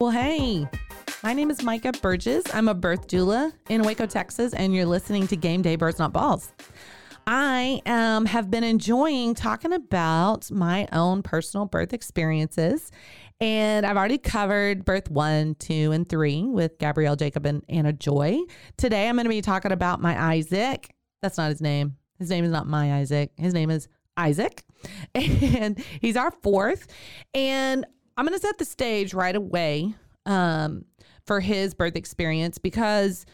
Well, hey, my name is Micah Burgess. I'm a birth doula in Waco, Texas, and you're listening to Game Day Births Not Balls. I um, have been enjoying talking about my own personal birth experiences. And I've already covered birth one, two, and three with Gabrielle, Jacob, and Anna Joy. Today I'm going to be talking about my Isaac. That's not his name. His name is not my Isaac. His name is Isaac. And he's our fourth. And I'm going to set the stage right away um, for his birth experience because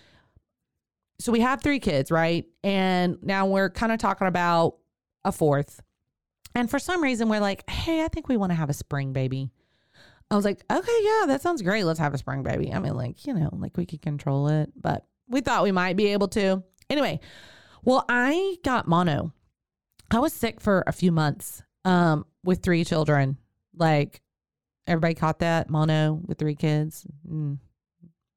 so we have three kids, right? And now we're kind of talking about a fourth. And for some reason, we're like, hey, I think we want to have a spring baby. I was like, okay, yeah, that sounds great. Let's have a spring baby. I mean, like, you know, like we could control it, but we thought we might be able to. Anyway, well, I got mono. I was sick for a few months um, with three children. Like, everybody caught that mono with three kids. Mm,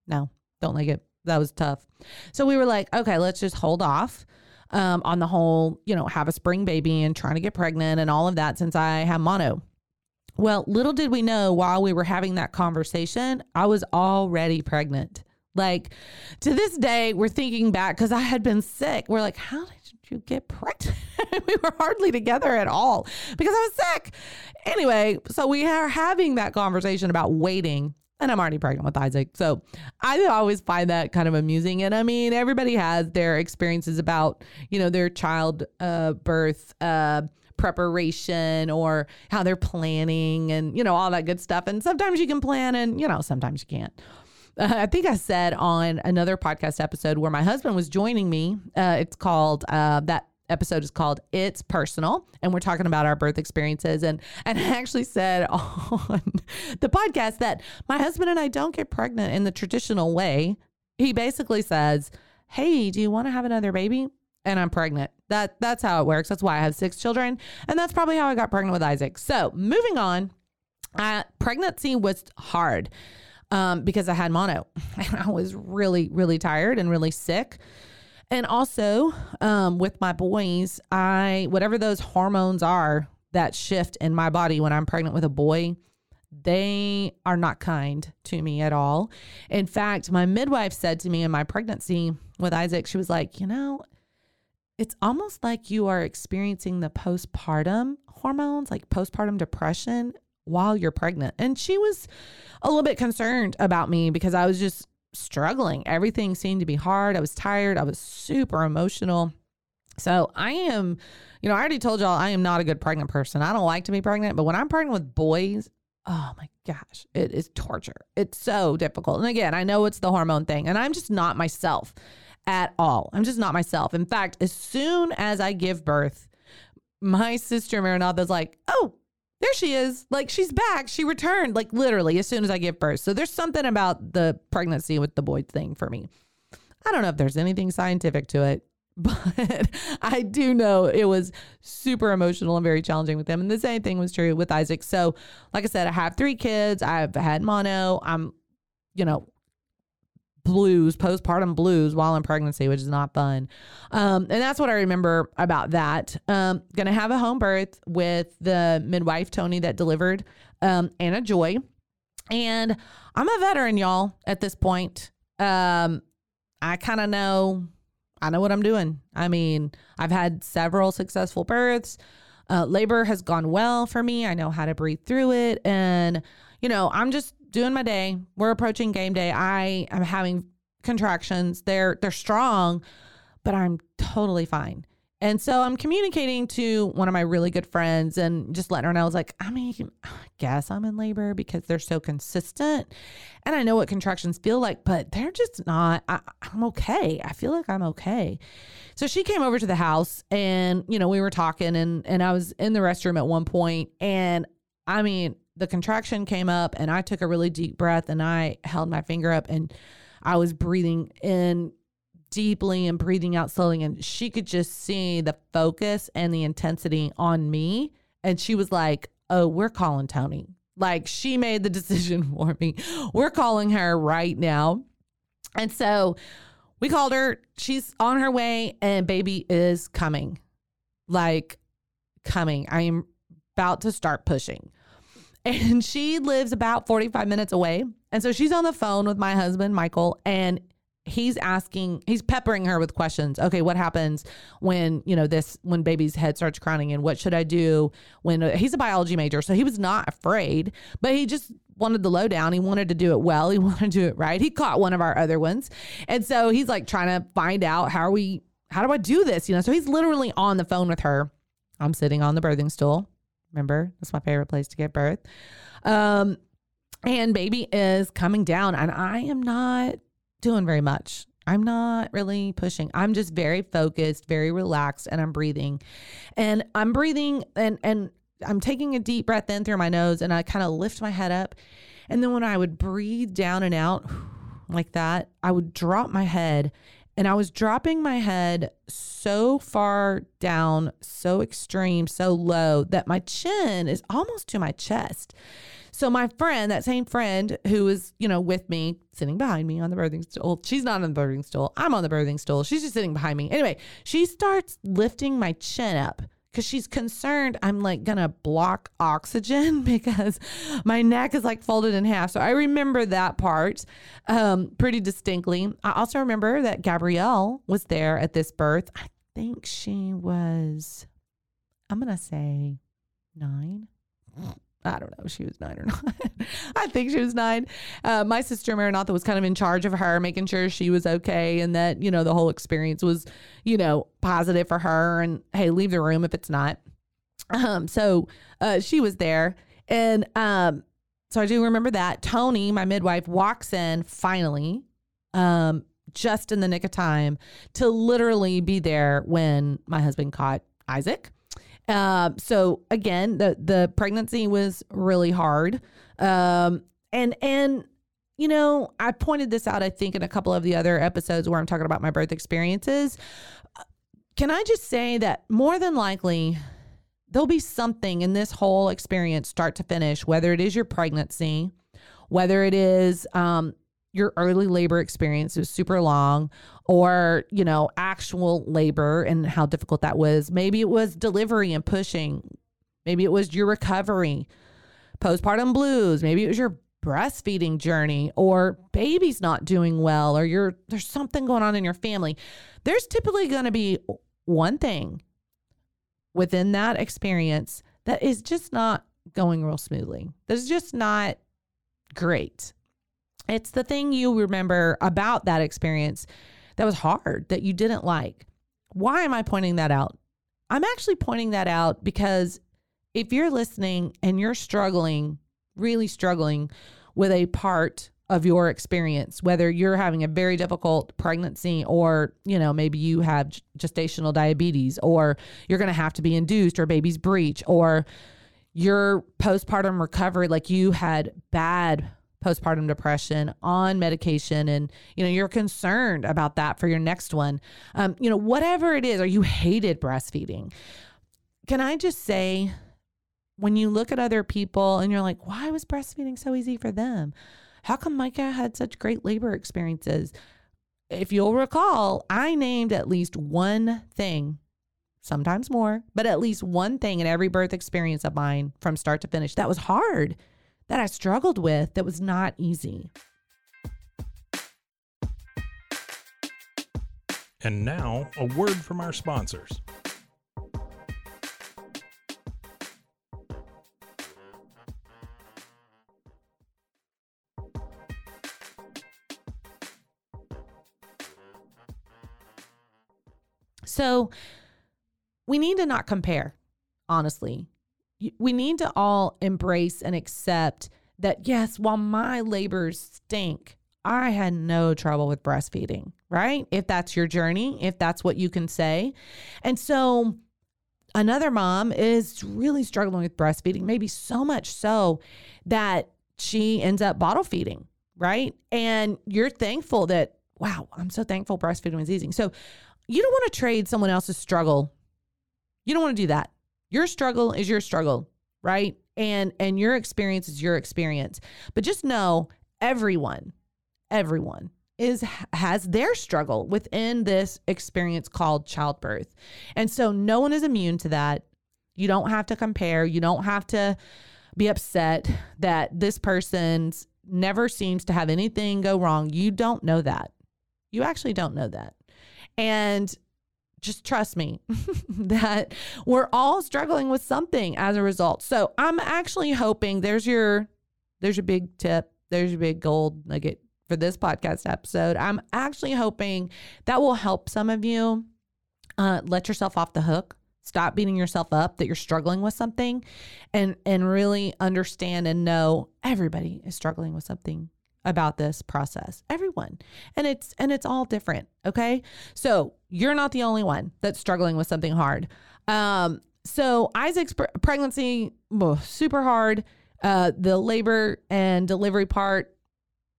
no, don't like it. That was tough. So we were like, okay, let's just hold off um, on the whole, you know, have a spring baby and trying to get pregnant and all of that since I have mono. Well, little did we know while we were having that conversation, I was already pregnant. Like to this day, we're thinking back because I had been sick. We're like, how did you get pregnant? we were hardly together at all because I was sick. Anyway, so we are having that conversation about waiting and I'm already pregnant with Isaac. So I always find that kind of amusing. And I mean, everybody has their experiences about, you know, their child uh, birth uh, preparation or how they're planning and, you know, all that good stuff. And sometimes you can plan and, you know, sometimes you can't. Uh, I think I said on another podcast episode where my husband was joining me, uh, it's called uh, that episode is called It's Personal and we're talking about our birth experiences and and I actually said on the podcast that my husband and I don't get pregnant in the traditional way. He basically says, "Hey, do you want to have another baby?" and I'm pregnant. That that's how it works. That's why I have six children and that's probably how I got pregnant with Isaac. So, moving on, uh, pregnancy was hard um, because I had mono and I was really really tired and really sick. And also, um, with my boys, I whatever those hormones are that shift in my body when I'm pregnant with a boy, they are not kind to me at all. In fact, my midwife said to me in my pregnancy with Isaac, she was like, you know, it's almost like you are experiencing the postpartum hormones, like postpartum depression while you're pregnant. And she was a little bit concerned about me because I was just struggling. Everything seemed to be hard. I was tired. I was super emotional. So I am, you know, I already told y'all I am not a good pregnant person. I don't like to be pregnant, but when I'm pregnant with boys, oh my gosh, it is torture. It's so difficult. And again, I know it's the hormone thing, and I'm just not myself at all. I'm just not myself. In fact, as soon as I give birth, my sister Maranatha's like, oh, there she is. Like she's back. She returned, like literally as soon as I give birth. So there's something about the pregnancy with the boy thing for me. I don't know if there's anything scientific to it, but I do know it was super emotional and very challenging with them. And the same thing was true with Isaac. So, like I said, I have three kids. I've had mono. I'm, you know, blues, postpartum blues while in pregnancy, which is not fun. Um, and that's what I remember about that. Um, gonna have a home birth with the midwife, Tony, that delivered um, Anna Joy. And I'm a veteran, y'all, at this point. Um, I kind of know, I know what I'm doing. I mean, I've had several successful births. Uh, labor has gone well for me. I know how to breathe through it. And, you know, I'm just doing my day. We're approaching game day. I am having contractions. They're they're strong, but I'm totally fine. And so I'm communicating to one of my really good friends and just letting her know I was like, I mean, I guess I'm in labor because they're so consistent. And I know what contractions feel like, but they're just not, I, I'm okay. I feel like I'm okay. So she came over to the house and, you know, we were talking and, and I was in the restroom at one point and I mean, the contraction came up and I took a really deep breath and I held my finger up and I was breathing in deeply and breathing out slowly. And she could just see the focus and the intensity on me. And she was like, Oh, we're calling Tony. Like she made the decision for me. We're calling her right now. And so we called her. She's on her way, and baby is coming. Like coming. I am about to start pushing. And she lives about 45 minutes away. And so she's on the phone with my husband, Michael, and he's asking he's peppering her with questions. Okay what happens when you know this when baby's head starts crowning and what should i do when uh, he's a biology major so he was not afraid but he just wanted the lowdown. He wanted to do it well. He wanted to do it right. He caught one of our other ones. And so he's like trying to find out how are we how do i do this you know? So he's literally on the phone with her. I'm sitting on the birthing stool remember that's my favorite place to get birth um and baby is coming down and i am not doing very much. I'm not really pushing. I'm just very focused, very relaxed, and I'm breathing. And I'm breathing and and I'm taking a deep breath in through my nose and I kind of lift my head up. And then when I would breathe down and out like that, I would drop my head and I was dropping my head so far down, so extreme, so low that my chin is almost to my chest. So my friend, that same friend who was, you know, with me, sitting behind me on the birthing stool. She's not on the birthing stool. I'm on the birthing stool. She's just sitting behind me. Anyway, she starts lifting my chin up because she's concerned I'm like gonna block oxygen because my neck is like folded in half. So I remember that part um, pretty distinctly. I also remember that Gabrielle was there at this birth. I think she was, I'm gonna say nine. I don't know if she was nine or not. I think she was nine. Uh, my sister Maranatha was kind of in charge of her, making sure she was okay and that, you know, the whole experience was, you know, positive for her. And hey, leave the room if it's not. Um, so uh, she was there. And um, so I do remember that. Tony, my midwife, walks in finally, um, just in the nick of time to literally be there when my husband caught Isaac. Uh, so again, the the pregnancy was really hard. Um, and and you know, I pointed this out I think in a couple of the other episodes where I'm talking about my birth experiences. Can I just say that more than likely there'll be something in this whole experience start to finish, whether it is your pregnancy, whether it is um, your early labor experience was super long or you know actual labor and how difficult that was. Maybe it was delivery and pushing. Maybe it was your recovery. Postpartum blues. Maybe it was your breastfeeding journey or baby's not doing well or you're there's something going on in your family. There's typically going to be one thing within that experience that is just not going real smoothly. That's just not great it's the thing you remember about that experience that was hard, that you didn't like. Why am I pointing that out? I'm actually pointing that out because if you're listening and you're struggling, really struggling with a part of your experience, whether you're having a very difficult pregnancy or, you know, maybe you have gestational diabetes or you're going to have to be induced or baby's breech or your postpartum recovery, like you had bad postpartum depression on medication and you know you're concerned about that for your next one. Um, you know whatever it is or you hated breastfeeding can i just say when you look at other people and you're like why was breastfeeding so easy for them? How come micah had such great labor experiences? If you'll recall i named at least one thing sometimes more but at least one thing in every birth experience of mine from start to finish that was hard that I struggled with that was not easy. And now, a word from our sponsors. So, we need to not compare, honestly. We need to all embrace and accept that, yes, while my labors stink, I had no trouble with breastfeeding, right? If that's your journey, if that's what you can say. And so, another mom is really struggling with breastfeeding, maybe so much so that she ends up bottle feeding, right? And you're thankful that, wow, I'm so thankful breastfeeding was easy. So, you don't want to trade someone else's struggle. You don't want to do that. Your struggle is your struggle, right? And and your experience is your experience. But just know everyone, everyone is has their struggle within this experience called childbirth. And so no one is immune to that. You don't have to compare, you don't have to be upset that this person's never seems to have anything go wrong. You don't know that. You actually don't know that. And just trust me that we're all struggling with something as a result. So I'm actually hoping there's your there's your big tip. There's your big gold nugget for this podcast episode. I'm actually hoping that will help some of you uh, let yourself off the hook. Stop beating yourself up that you're struggling with something and and really understand and know everybody is struggling with something about this process. Everyone. And it's and it's all different, okay? So, you're not the only one that's struggling with something hard. Um so Isaac's pregnancy oh, super hard. Uh the labor and delivery part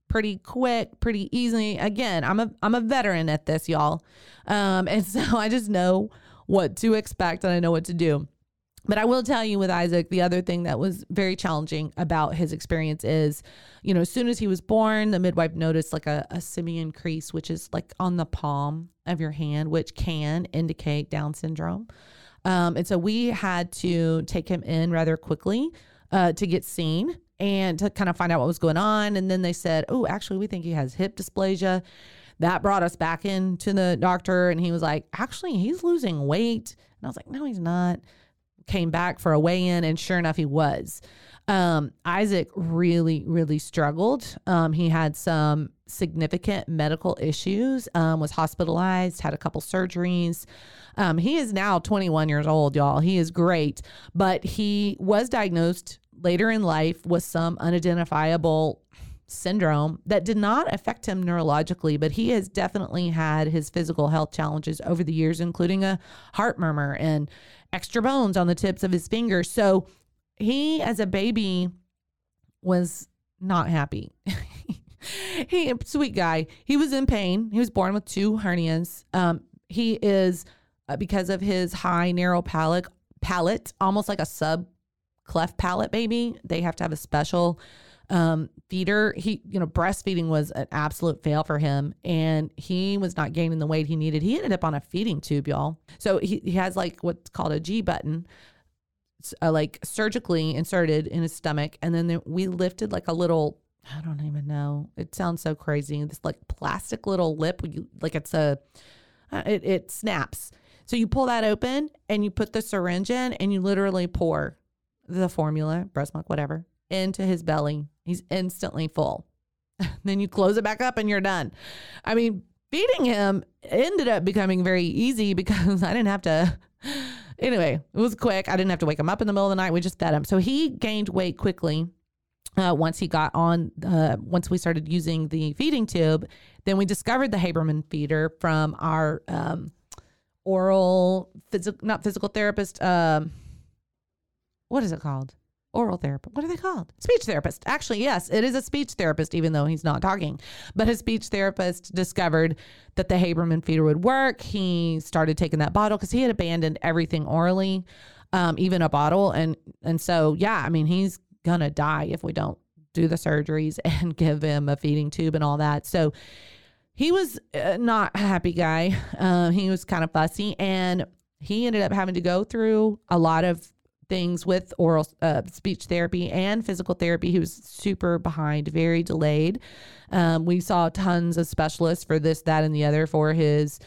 pretty quick, pretty easy. Again, I'm a I'm a veteran at this, y'all. Um and so I just know what to expect and I know what to do. But I will tell you with Isaac, the other thing that was very challenging about his experience is, you know, as soon as he was born, the midwife noticed like a, a simian crease, which is like on the palm of your hand, which can indicate Down syndrome. Um, and so we had to take him in rather quickly uh, to get seen and to kind of find out what was going on. And then they said, oh, actually, we think he has hip dysplasia. That brought us back into the doctor, and he was like, actually, he's losing weight. And I was like, no, he's not came back for a weigh in, and sure enough, he was. Um, Isaac really, really struggled. Um, he had some significant medical issues, um, was hospitalized, had a couple surgeries. Um, he is now 21 years old, y'all. He is great, but he was diagnosed later in life with some unidentifiable syndrome that did not affect him neurologically, but he has definitely had his physical health challenges over the years, including a heart murmur and extra bones on the tips of his fingers. So he, as a baby, was not happy. he, sweet guy, he was in pain. He was born with two hernias. Um, he is, uh, because of his high, narrow palate, palate, almost like a sub cleft palate baby. They have to have a special um, feeder. He, you know, breastfeeding was an absolute fail for him, and he was not gaining the weight he needed. He ended up on a feeding tube, y'all. So he, he has like what's called a G button, uh, like surgically inserted in his stomach, and then there, we lifted like a little. I don't even know. It sounds so crazy. This like plastic little lip, you, like it's a, uh, it it snaps. So you pull that open and you put the syringe in, and you literally pour the formula, breast milk, whatever, into his belly. He's instantly full. then you close it back up and you're done. I mean, feeding him ended up becoming very easy because I didn't have to. Anyway, it was quick. I didn't have to wake him up in the middle of the night. We just fed him. So he gained weight quickly. Uh, once he got on, uh, once we started using the feeding tube, then we discovered the Haberman feeder from our um, oral, physical, not physical therapist. Um, what is it called? Oral therapist. What are they called? Speech therapist. Actually, yes, it is a speech therapist, even though he's not talking. But his speech therapist discovered that the Haberman feeder would work. He started taking that bottle because he had abandoned everything orally, um, even a bottle. And and so yeah, I mean, he's gonna die if we don't do the surgeries and give him a feeding tube and all that. So he was uh, not a happy guy. Uh, he was kind of fussy and he ended up having to go through a lot of things with oral uh, speech therapy and physical therapy. He was super behind, very delayed. Um, we saw tons of specialists for this, that, and the other for his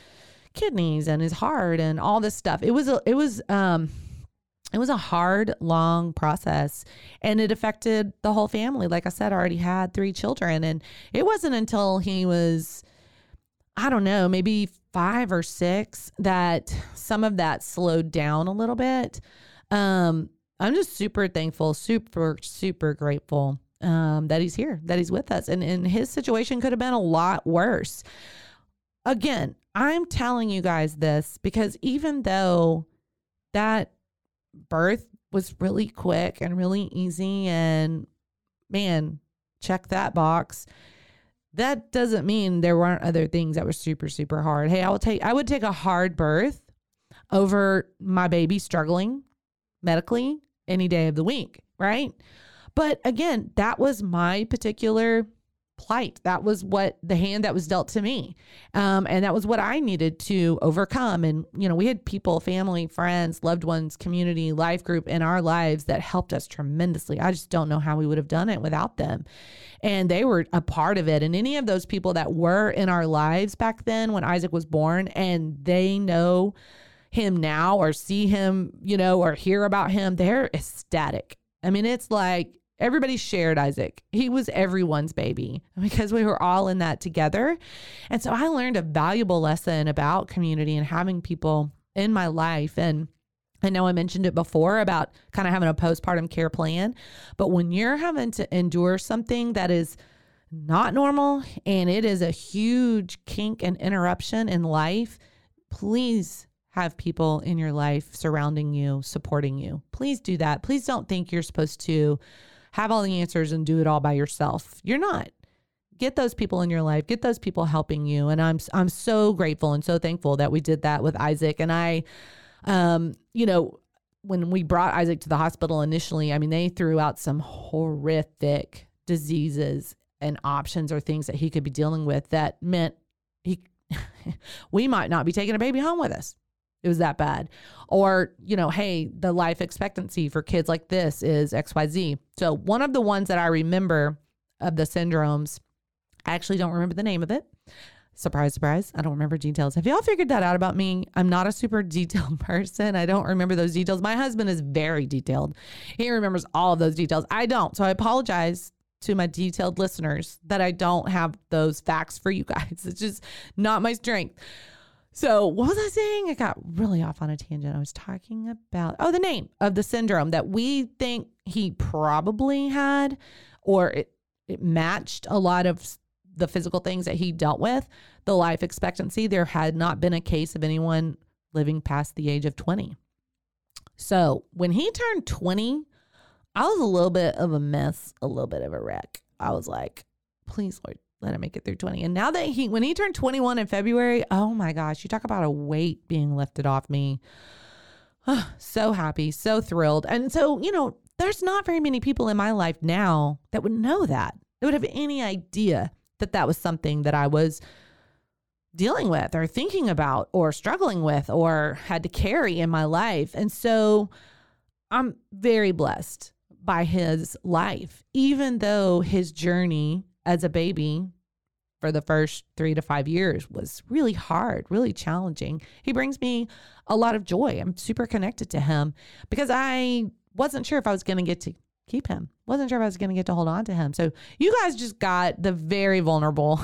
kidneys and his heart and all this stuff. It was a, it was um it was a hard, long process and it affected the whole family. Like I said, I already had three children and it wasn't until he was I don't know, maybe five or six that some of that slowed down a little bit. Um, I'm just super thankful, super, super grateful um, that he's here, that he's with us. And, and his situation could have been a lot worse. Again, I'm telling you guys this because even though that birth was really quick and really easy, and man, check that box. That doesn't mean there weren't other things that were super, super hard. Hey, I will take I would take a hard birth over my baby struggling medically any day of the week, right? But again, that was my particular plight. That was what the hand that was dealt to me. Um, and that was what I needed to overcome. And, you know, we had people, family, friends, loved ones, community, life group in our lives that helped us tremendously. I just don't know how we would have done it without them. And they were a part of it. And any of those people that were in our lives back then when Isaac was born and they know him now or see him, you know, or hear about him, they're ecstatic. I mean, it's like everybody shared Isaac. He was everyone's baby because we were all in that together. And so I learned a valuable lesson about community and having people in my life. And I know I mentioned it before about kind of having a postpartum care plan, but when you're having to endure something that is not normal and it is a huge kink and interruption in life, please have people in your life surrounding you, supporting you. Please do that. Please don't think you're supposed to have all the answers and do it all by yourself. You're not. Get those people in your life. Get those people helping you. And I'm I'm so grateful and so thankful that we did that with Isaac. And I, um, you know, when we brought Isaac to the hospital initially, I mean, they threw out some horrific diseases and options or things that he could be dealing with that meant he we might not be taking a baby home with us. It was that bad. Or, you know, hey, the life expectancy for kids like this is XYZ. So, one of the ones that I remember of the syndromes, I actually don't remember the name of it. Surprise, surprise. I don't remember details. Have y'all figured that out about me? I'm not a super detailed person. I don't remember those details. My husband is very detailed. He remembers all of those details. I don't. So I apologize to my detailed listeners that I don't have those facts for you guys. It's just not my strength. So, what was I saying? I got really off on a tangent. I was talking about, oh, the name of the syndrome that we think he probably had, or it, it matched a lot of the physical things that he dealt with. The life expectancy, there had not been a case of anyone living past the age of 20. So, when he turned 20, I was a little bit of a mess, a little bit of a wreck. I was like, please, Lord, let him make it through 20. And now that he, when he turned 21 in February, oh my gosh, you talk about a weight being lifted off me. Oh, so happy, so thrilled. And so, you know, there's not very many people in my life now that would know that, that would have any idea that that was something that I was dealing with or thinking about or struggling with or had to carry in my life. And so I'm very blessed by his life, even though his journey as a baby for the first three to five years was really hard, really challenging. He brings me a lot of joy. I'm super connected to him because I wasn't sure if I was going to get to keep him. Wasn't sure if I was going to get to hold on to him. So you guys just got the very vulnerable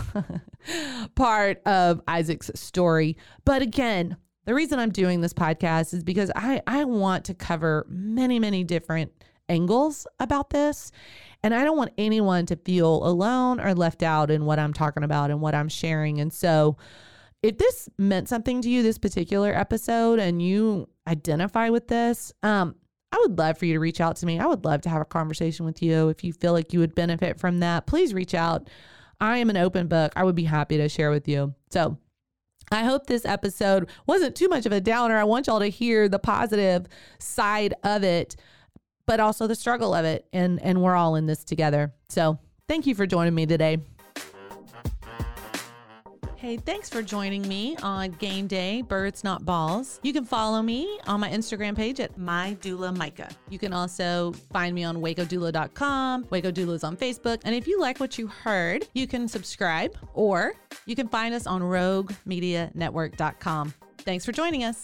part of Isaac's story. But again, the reason I'm doing this podcast is because I I want to cover many many different angles about this. And I don't want anyone to feel alone or left out in what I'm talking about and what I'm sharing. And so, if this meant something to you, this particular episode, and you identify with this, um, I would love for you to reach out to me. I would love to have a conversation with you. If you feel like you would benefit from that, please reach out. I am an open book. I would be happy to share with you. So, I hope this episode wasn't too much of a downer. I want y'all to hear the positive side of it but also the struggle of it. And, and we're all in this together. So thank you for joining me today. Hey, thanks for joining me on Game Day Births Not Balls. You can follow me on my Instagram page at My. You can also find me on wacodoula.com. Waco Doula is on Facebook. And if you like what you heard, you can subscribe or you can find us on roguemedianetwork.com. Thanks for joining us.